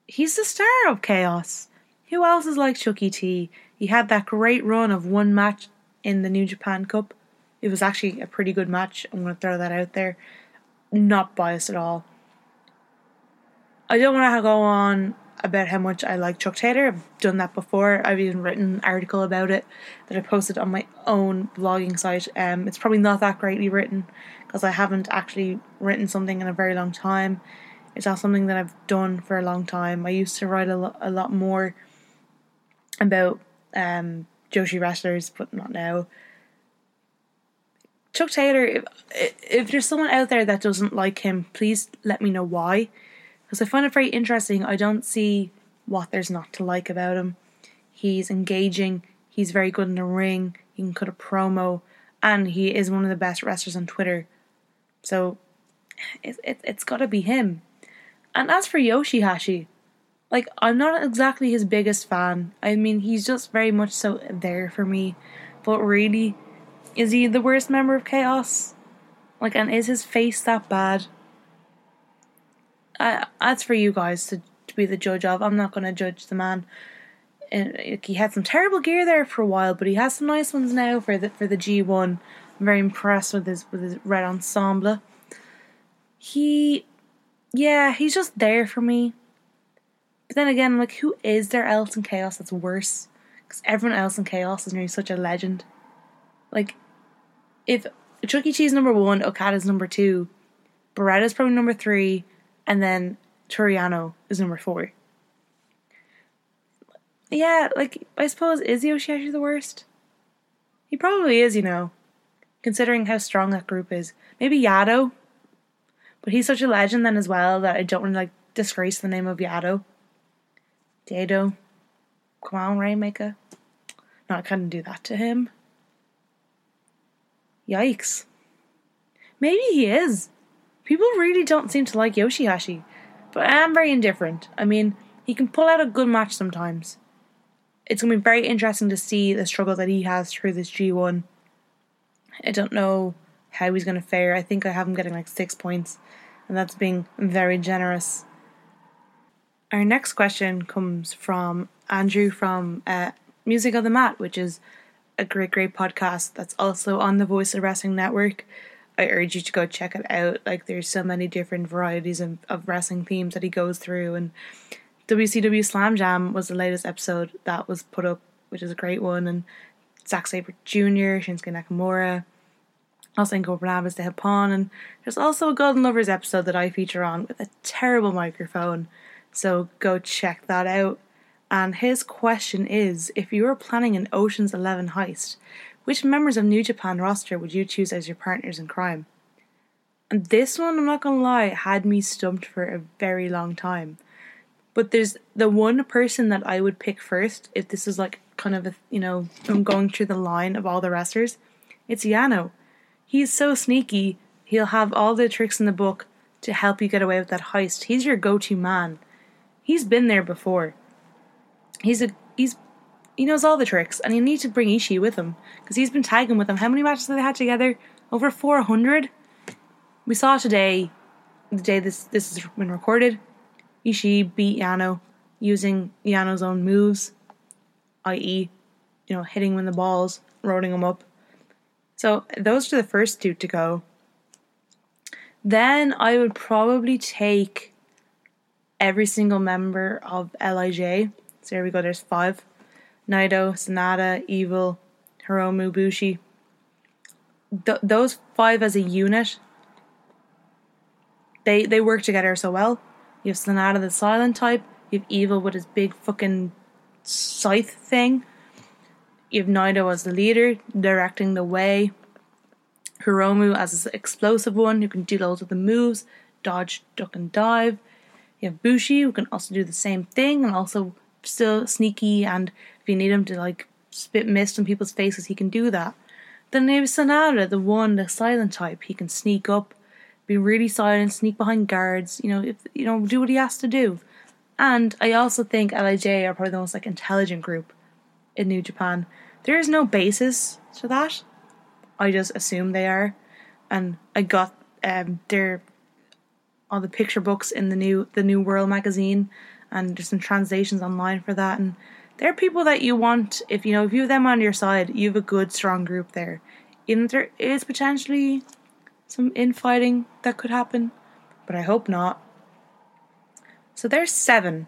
He's the star of Chaos. Who else is like Chucky T? He had that great run of one match in the New Japan Cup it was actually a pretty good match. I'm going to throw that out there. Not biased at all. I don't want to go on about how much I like Chuck Taylor. I've done that before. I've even written an article about it that I posted on my own blogging site. Um, it's probably not that greatly written because I haven't actually written something in a very long time. It's not something that I've done for a long time. I used to write a, lo- a lot more about um, Joshi wrestlers, but not now. Chuck Taylor, if, if there's someone out there that doesn't like him, please let me know why. Because I find it very interesting. I don't see what there's not to like about him. He's engaging, he's very good in the ring, he can cut a promo, and he is one of the best wrestlers on Twitter. So it, it, it's got to be him. And as for Yoshihashi, like, I'm not exactly his biggest fan. I mean, he's just very much so there for me. But really, is he the worst member of Chaos? Like, and is his face that bad? I, that's for you guys to, to be the judge of. I'm not going to judge the man. He had some terrible gear there for a while, but he has some nice ones now for the for the G1. I'm very impressed with his with his red ensemble. He, yeah, he's just there for me. But then again, like, who is there else in Chaos that's worse? Because everyone else in Chaos is nearly such a legend. Like, if Chuck E. Cheese number one, Okada's number two, Beretta's probably number three, and then Toru Yano is number four. Yeah, like I suppose is Yoshihashi the worst? He probably is, you know, considering how strong that group is. Maybe Yano, but he's such a legend then as well that I don't really like disgrace the name of Yano. Dado, come on, Rainmaker. No, I couldn't do that to him. Yikes. Maybe he is. People really don't seem to like Yoshihashi, but I am very indifferent. I mean, he can pull out a good match sometimes. It's going to be very interesting to see the struggle that he has through this G1. I don't know how he's going to fare. I think I have him getting like six points, and that's being very generous. Our next question comes from Andrew from uh, Music of the Mat, which is a great, great podcast that's also on the Voice of Wrestling Network. I urge you to go check it out. Like, there's so many different varieties of, of wrestling themes that he goes through. And WCW Slam Jam was the latest episode that was put up, which is a great one. And Zack Sabre Jr., Shinsuke Nakamura, also Ingo Barnabas de. And there's also a Golden Lovers episode that I feature on with a terrible microphone. So go check that out. And his question is if you were planning an Ocean's 11 heist, which members of New Japan roster would you choose as your partners in crime? And this one, I'm not gonna lie, had me stumped for a very long time. But there's the one person that I would pick first if this is like kind of a, you know, I'm going through the line of all the wrestlers. It's Yano. He's so sneaky. He'll have all the tricks in the book to help you get away with that heist. He's your go-to man. He's been there before. He's a he knows all the tricks, and he need to bring Ishii with him because he's been tagging with them. How many matches have they had together? Over four hundred. We saw today, the day this this has been recorded, Ishii beat Yano using Yano's own moves, i.e., you know, hitting him in the balls, rolling him up. So those are the first two to go. Then I would probably take every single member of LIJ. So here we go, there's five. Naito, Sanada, Evil, Hiromu, Bushi. Th- those five as a unit, they they work together so well. You have Sanada the silent type, you have Evil with his big fucking scythe thing. You have Naito as the leader, directing the way. Hiromu as an explosive one who can do loads of the moves, dodge, duck, and dive. You have Bushi who can also do the same thing and also still sneaky. And if you need him to like spit mist on people's faces, he can do that. Then have Sanada, the one, the silent type. He can sneak up, be really silent, sneak behind guards. You know, if you know, do what he has to do. And I also think Lij are probably the most like intelligent group in New Japan. There is no basis to that. I just assume they are, and I got um their all the picture books in the new the new World magazine, and there's some translations online for that, and they're people that you want if you know if you have them on your side, you have a good strong group there. If there is potentially some infighting that could happen, but I hope not. So there's seven.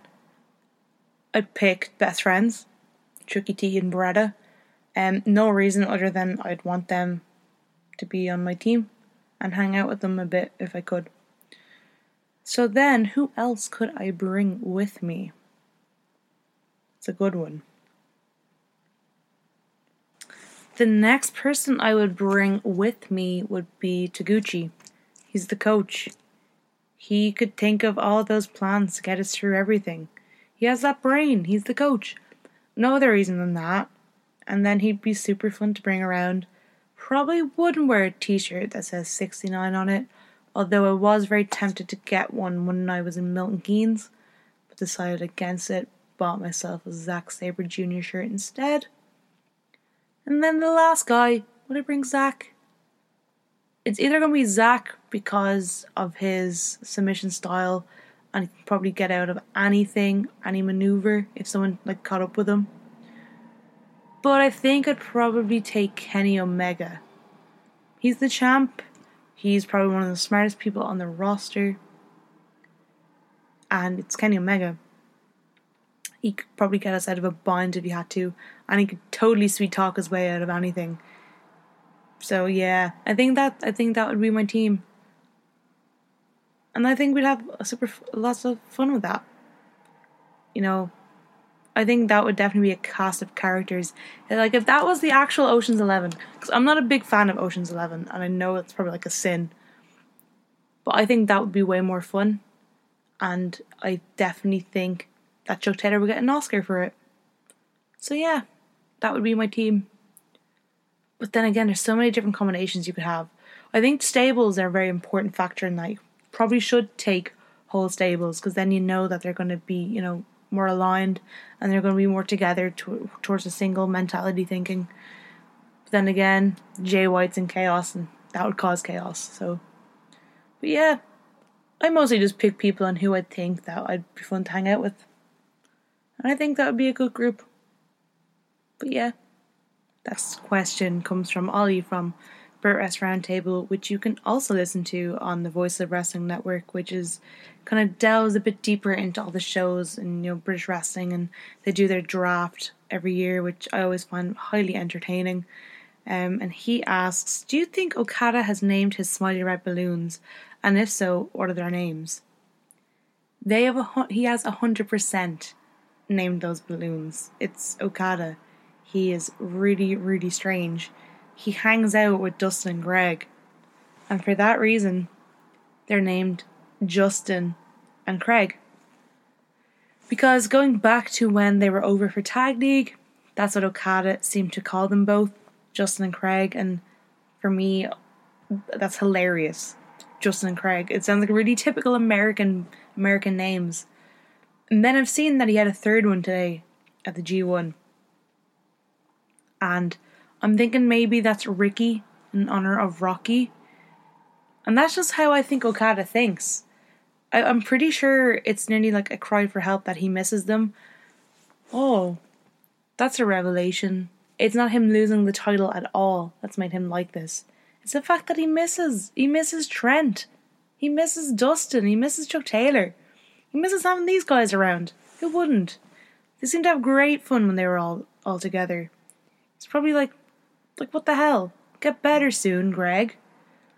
I'd pick best friends, Chucky T and Beretta. Um, no reason other than I'd want them to be on my team and hang out with them a bit if I could. So then, who else could I bring with me? It's a good one. The next person I would bring with me would be Taguchi. He's the coach. He could think of all those plans to get us through everything. He has that brain. He's the coach. No other reason than that. And then he'd be super fun to bring around. Probably wouldn't wear a t shirt that says 69 on it, although I was very tempted to get one when I was in Milton Keynes, but decided against it. Bought myself a Zack Sabre Jr. shirt instead. And then the last guy, would I bring Zack? It's either going to be Zack because of his submission style and he can probably get out of anything, any maneuver if someone like caught up with him. But I think I'd probably take Kenny Omega. He's the champ. He's probably one of the smartest people on the roster. And it's Kenny Omega. He could probably get us out of a bind if he had to. And he could totally sweet talk his way out of anything. So yeah, I think that I think that would be my team. And I think we'd have a super lots of fun with that. You know, I think that would definitely be a cast of characters. Like if that was the actual Ocean's Eleven, because I'm not a big fan of Ocean's Eleven, and I know it's probably like a sin. But I think that would be way more fun, and I definitely think that Chuck Taylor would get an Oscar for it. So yeah, that would be my team. But then again, there's so many different combinations you could have. I think stables are a very important factor in that. You probably should take whole stables because then you know that they're going to be, you know, more aligned and they're going to be more together to, towards a single mentality thinking. But then again, Jay White's in chaos and that would cause chaos. So, but yeah, I mostly just pick people on who I think that I'd be fun to hang out with. And I think that would be a good group. But yeah, that question comes from Ollie from Brit Wres Roundtable, which you can also listen to on the Voice of Wrestling Network, which is kind of delves a bit deeper into all the shows and you know British wrestling, and they do their draft every year, which I always find highly entertaining. Um, and he asks, "Do you think Okada has named his Smiley Red balloons? And if so, what are their names?" They have a he has a hundred percent named those balloons. It's Okada. He is really, really strange. He hangs out with Dustin and Greg. And for that reason, they're named Justin and Craig. Because going back to when they were over for Tag League, that's what Okada seemed to call them both, Justin and Craig. And for me, that's hilarious. Justin and Craig. It sounds like really typical American American names. And then I've seen that he had a third one today at the G1. And I'm thinking maybe that's Ricky in honor of Rocky. And that's just how I think Okada thinks. I, I'm pretty sure it's nearly like a cry for help that he misses them. Oh, that's a revelation. It's not him losing the title at all that's made him like this. It's the fact that he misses. He misses Trent. He misses Dustin. He misses Chuck Taylor. He misses having these guys around. Who wouldn't? They seemed to have great fun when they were all all together. It's probably like, like what the hell? Get better soon, Greg.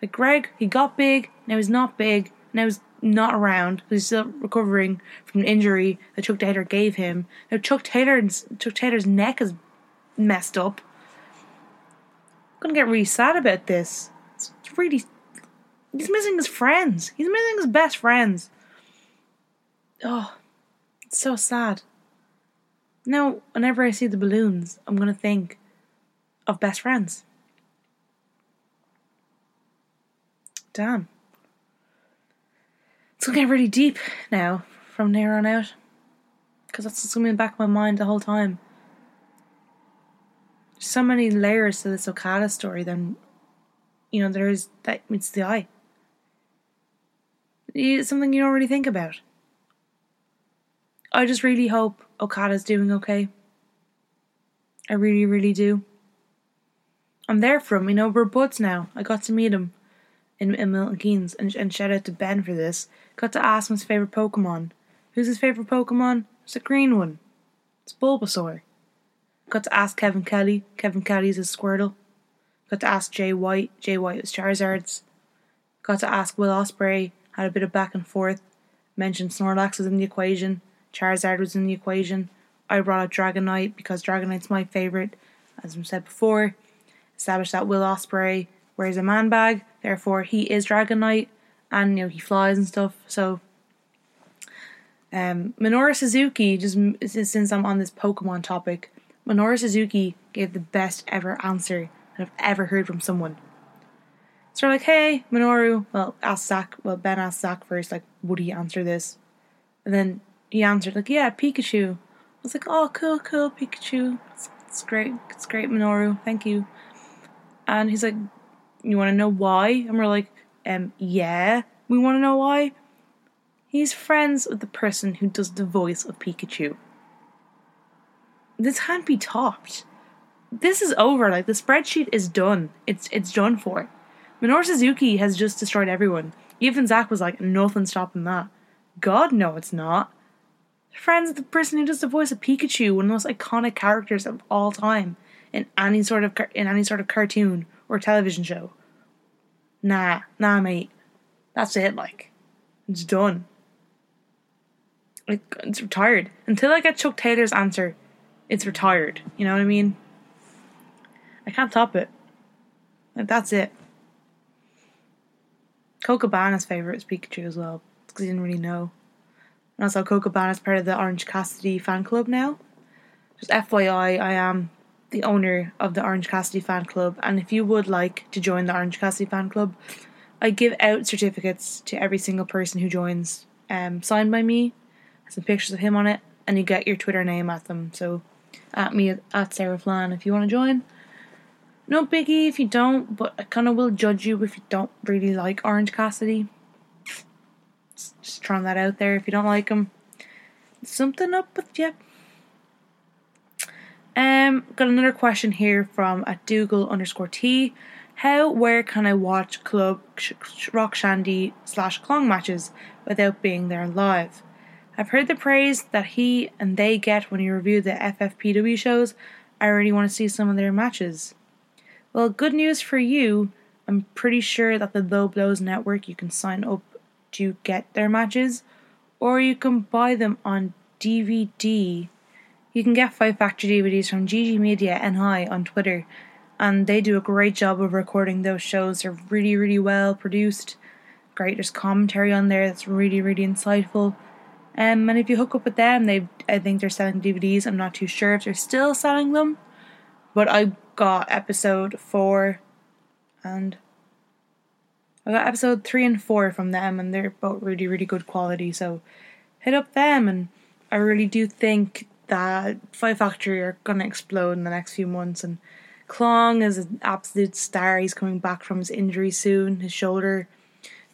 Like Greg, he got big. Now he's not big. Now he's not around. Because he's still recovering from an injury that Chuck Taylor gave him. Now Chuck Taylor's Chuck Taylor's neck is messed up. I'm gonna get really sad about this. It's really. He's missing his friends. He's missing his best friends. Oh, it's so sad. Now, whenever I see the balloons, I'm gonna think of best friends. Damn. It's gonna get really deep now from there on out. Because that's what's coming back in my mind the whole time. So many layers to this Okada story than, you know, there is that meets the eye. It's something you don't really think about. I just really hope Okada's doing okay. I really, really do. I'm there for him, you know, we're buds now. I got to meet him in, in Milton Keynes, and, and shout out to Ben for this. Got to ask him his favourite Pokemon. Who's his favourite Pokemon? It's a green one. It's Bulbasaur. Got to ask Kevin Kelly. Kevin Kelly's a Squirtle. Got to ask Jay White. Jay White was Charizard's. Got to ask Will Ospreay. Had a bit of back and forth. Mentioned Snorlax was in the equation. Charizard was in the equation. I brought up Dragonite because Dragonite's my favourite, as I said before. Established that Will Ospreay wears a man bag, therefore he is Dragonite, and you know he flies and stuff. So, um, Minoru Suzuki, just since I'm on this Pokemon topic, Minoru Suzuki gave the best ever answer I've ever heard from someone. So we're like, hey, Minoru, well, ask Zach, well, Ben asked Zach first, like, would he answer this? And then he answered, like, yeah, Pikachu. I was like, oh, cool, cool, Pikachu. It's, it's great, it's great, Minoru, thank you. And he's like, you want to know why? And we're like, um, yeah, we want to know why. He's friends with the person who does the voice of Pikachu. This can't be topped. This is over. Like the spreadsheet is done. It's it's done for. Minoru Suzuki has just destroyed everyone. Even Zach was like, nothing stopping that. God, no, it's not. Friends the person who does the voice of Pikachu, one of the most iconic characters of all time in any sort of in any sort of cartoon or television show. Nah, nah, mate. That's it. Like, it's done. Like, it's retired until I get Chuck Taylor's answer. It's retired. You know what I mean? I can't top it. Like, that's it. Colt Cabana's favorite is Pikachu as well because he didn't really know. And also, Colt Cabana's part of the Orange Cassidy fan club now. Just FYI, I am the owner of the Orange Cassidy fan club, and if you would like to join the Orange Cassidy fan club, I give out certificates to every single person who joins, um, signed by me, some pictures of him on it, and you get your Twitter name at them. So, at me at Sarah Flan if you want to join. No biggie if you don't, but I kind of will judge you if you don't really like Orange Cassidy. Just, throwing that out there. If you don't like him, something up with you. Um, got another question here from at Dougal underscore T. How, where can I watch club rock shandy slash Klong matches without being there live? I've heard the praise that he and they get when you review the FFPW shows. I really want to see some of their matches. Well, good news for you. I'm pretty sure that the Low Blows Network you can sign up to get their matches, or you can buy them on DVD You can get Fight Factory DVDs from GG Media and NI on Twitter, and they do a great job of recording those shows. They're really, really well produced. Great, there's commentary on there that's really, really insightful. Um, and if you hook up with them, they I think they're selling DVDs. I'm not too sure if they're still selling them, but I got episode four, and I got episode three and four from them, and they're both really, really good quality. So hit up them, and I really do think that Fight Factory are gonna explode in the next few months. And Klong is an absolute star. He's coming back from his injury soon, his shoulder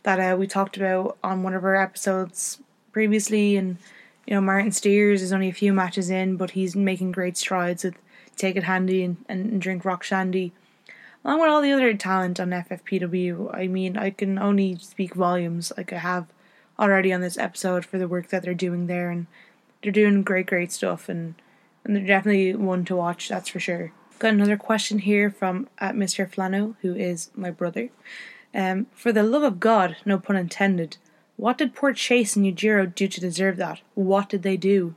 that uh, we talked about on one of our episodes previously. And you know, Martin Steers is only a few matches in, but he's making great strides with Take It Handy and, and Drink Rock Shandy. Along with all the other talent on FFPW, I mean, I can only speak volumes like I have already on this episode for the work that they're doing there, and they're doing great, great stuff, and and they're definitely one to watch. That's for sure. Got another question here from at Mr. Flano, who is my brother. Um, for the love of God, no pun intended. What did poor Chase and Yujiro do to deserve that? What did they do?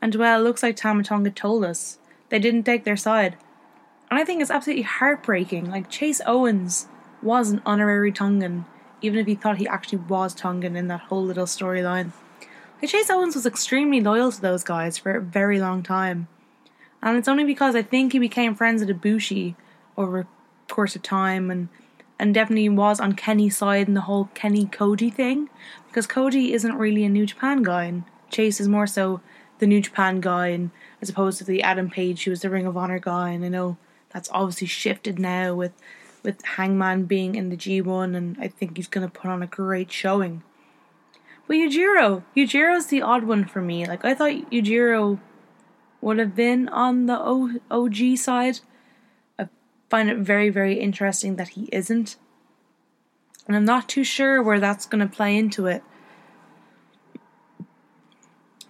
And well, it looks like Tama Tonga told us. They didn't take their side. And I think it's absolutely heartbreaking. Like, Chase Owens was an honorary Tongan, even if he thought he actually was Tongan in that whole little storyline. Like, Chase Owens was extremely loyal to those guys for a very long time. And it's only because I think he became friends with Ibushi over a course of time and and definitely was on Kenny's side in the whole Kenny Cody thing. Because Cody isn't really a New Japan guy and Chase is more so the New Japan guy and as opposed to the Adam Page who was the Ring of Honor guy and I know that's obviously shifted now with with Hangman being in the G1 and I think he's gonna put on a great showing. But Yujiro, Yujiro's the odd one for me. Like I thought Yujiro would have been on the o- OG side. I find it very, very interesting that he isn't. And I'm not too sure where that's going to play into it.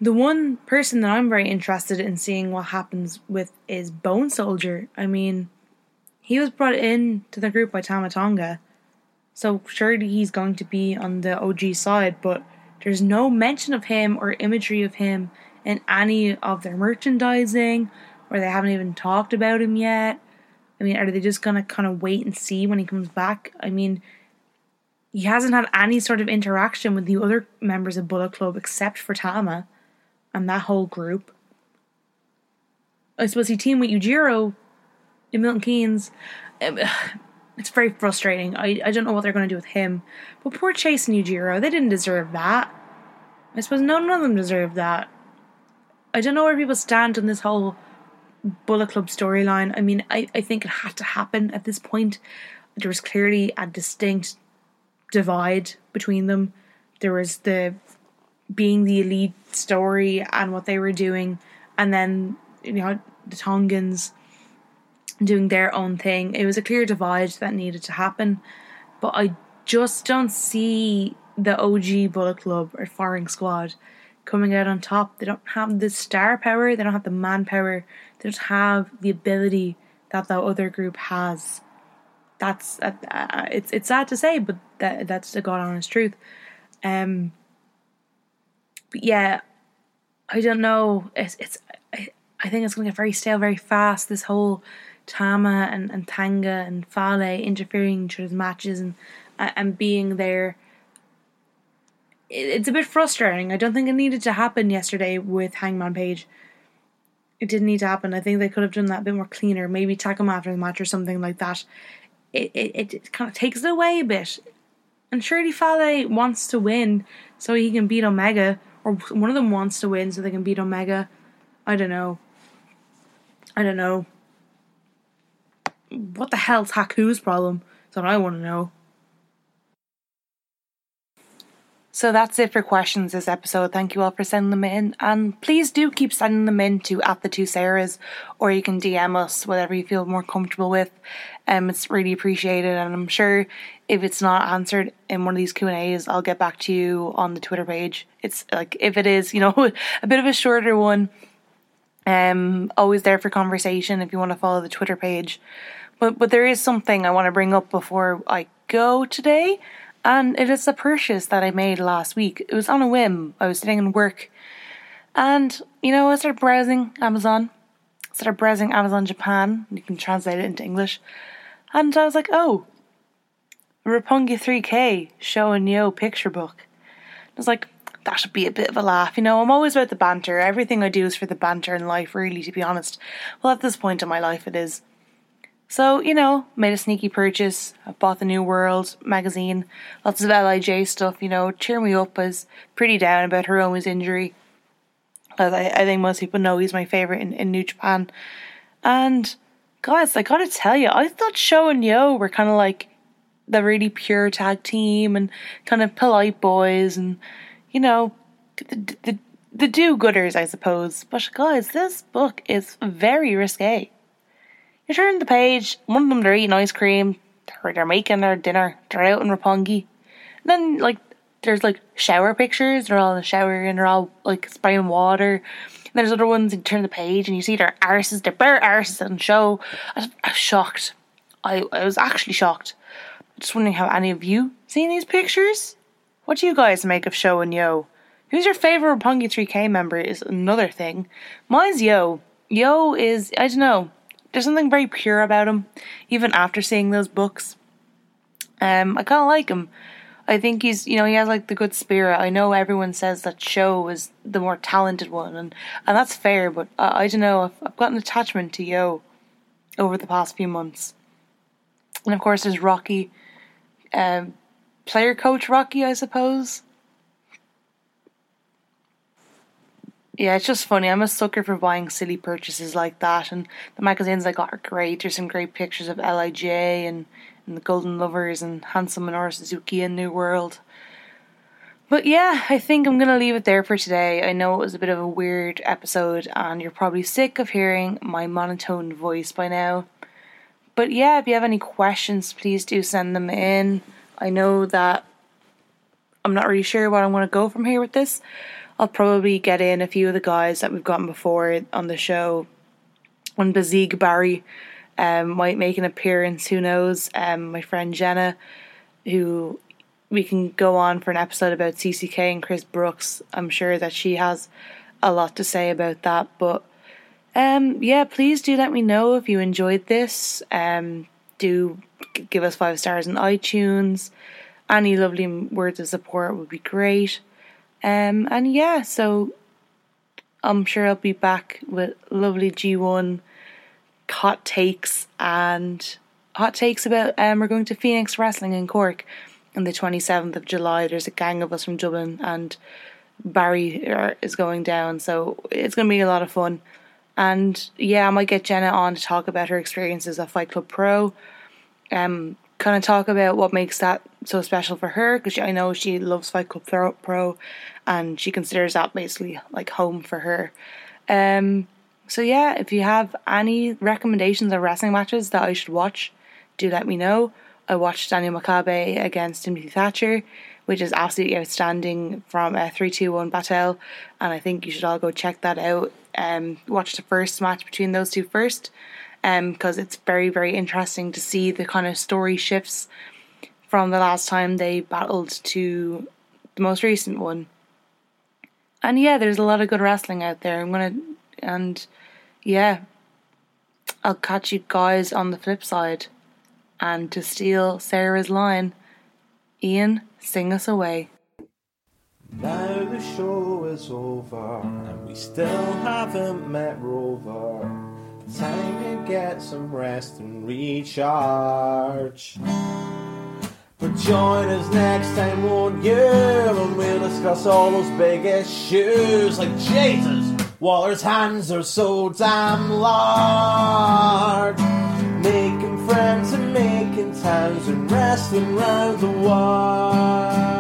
The one person that I'm very interested in seeing what happens with is Bone Soldier. I mean, he was brought in to the group by Tama Tonga, so surely he's going to be on the OG side, but there's no mention of him or imagery of him in any of their merchandising, or they haven't even talked about him yet. I mean, are they just gonna kind of wait and see when he comes back? I mean, he hasn't had any sort of interaction with the other members of Bullet Club except for Tama and that whole group. I suppose he teamed with Yujiro in Milton Keynes. Um, [SIGHS] It's very frustrating. I, I don't know what they're going to do with him. But poor Chase and Yujiro, they didn't deserve that. I suppose none of them deserve that. I don't know where people stand on this whole Bullet Club storyline. I mean, I, I think it had to happen at this point. There was clearly a distinct divide between them. There was the being the elite story and what they were doing, and then you know the Tongans doing their own thing. It was a clear divide that needed to happen, but I just don't see the OG Bullet Club or firing squad coming out on top. They don't have the star power, they don't have the manpower, they don't have the ability that that other group has. That's uh, uh, it's it's sad to say, but that that's the god honest truth. Um, but yeah, I don't know. It's it's I, I think it's going to get very stale very fast. This whole Tama and, and Tanga and Fale interfering in other's matches and and being there. It's a bit frustrating. I don't think it needed to happen yesterday with Hangman Page. It didn't need to happen. I think they could have done that a bit more cleaner. Maybe tag him after the match or something like that. It it, it kind of takes it away a bit. And surely Fale wants to win so he can beat Omega, or one of them wants to win so they can beat Omega. I don't know. I don't know. What the hell's Haku's problem? That's what I want to know. So that's it for questions this episode. Thank you all for sending them in. And please do keep sending them in to at the two Sarahs or you can DM us, whatever you feel more comfortable with. Um it's really appreciated and I'm sure if it's not answered in one of these Q and A's, I'll get back to you on the Twitter page. It's like if it is, you know, [LAUGHS] a bit of a shorter one. Um always there for conversation if you want to follow the Twitter page. But but there is something I want to bring up before I go today and it is a purchase that I made last week. It was on a whim. I was sitting in work And, you know, I started browsing Amazon, started browsing Amazon Japan, you can translate it into English, and I was like, oh, Roppongi 3K Show and Yo picture book. I was like, that should be a bit of a laugh. You know, I'm always about the banter. Everything I do is for the banter in life, really, to be honest. Well, at this point in my life, it is. So, you know, made a sneaky purchase. I bought the New World magazine, lots of LIJ stuff, you know, cheer me up. I was pretty down about Hiromu's injury. As I, I think most people know, he's my favourite in, in New Japan. And, guys, I gotta tell you, I thought Show and Yo were kind of like the really pure tag team and kind of polite boys and you know the the, the do-gooders, I suppose. But guys, this book is very risque. You turn the page, one of them they're eating ice cream, or they're making their dinner, they're out in Roppongi. And then like there's like shower pictures, they're all in the shower and they're all like spraying water. And there's other ones you turn the page and you see their arses, their bare arses on show. I was, I was shocked. I, I was actually shocked. Just wondering how any of you seen these pictures? What do you guys make of Show and Yo? Who's your favourite Roppongi 3K member is another thing. Mine's Yo. Yo is, I don't know, there's something very pure about him, even after seeing those books. Um, I kind of like him. I think he's, you know, he has like the good spirit. I know everyone says that Show is the more talented one, and, and that's fair, but uh, I don't know, I've, I've got an attachment to Yo over the past few months. And of course, there's Rocky um, player coach Rocky, I suppose. Yeah, it's just funny. I'm a sucker for buying silly purchases like that, and the magazines I got are great. There's some great pictures of Lij and, and the Golden Lovers and Handsome Minoru Suzuki and New World. But yeah, I think I'm gonna leave it there for today. I know it was a bit of a weird episode, and you're probably sick of hearing my monotone voice by now. But yeah, if you have any questions, please do send them in. I know that I'm not really sure where I'm going to go from here with this. I'll probably get in a few of the guys that we've gotten before on the show. When Bazigue Barry um, might make an appearance, who knows? Um, my friend Jenna, who we can go on for an episode about CCK and Chris Brooks. I'm sure that she has a lot to say about that, but um, yeah, please do let me know if you enjoyed this. Um, do give us five stars on iTunes. Any lovely words of support would be great. Um, and yeah, so I'm sure I'll be back with lovely G1 hot takes and hot takes about um we're going to Phoenix Wrestling in Cork on the 27th of July. There's a gang of us from Dublin and Barry is going down, so it's going to be a lot of fun. And yeah, I might get Jenna on to talk about her experiences at Fight Club Pro. Um, kind of talk about what makes that so special for her because I know she loves Fight Club Pro and she considers that basically like home for her. Um, so yeah, if you have any recommendations of wrestling matches that I should watch, do let me know. I watched Daniel Makabe against Timothy Thatcher, which is absolutely outstanding from a 321 battle, and I think you should all go check that out um, watch the first match between those two first, because um, it's very very interesting to see the kind of story shifts from the last time they battled to the most recent one. And yeah, there's a lot of good wrestling out there. I'm gonna and yeah, I'll catch you guys on the flip side. And to steal Sarah's line, Ian, sing us away. Now the show is over and we still haven't met Rover. Time to get some rest and recharge. But join us next time, won't you? And we'll discuss all those big issues like Jesus. Waller's hands are so damn large. Making friends and making towns and wrestling round the world.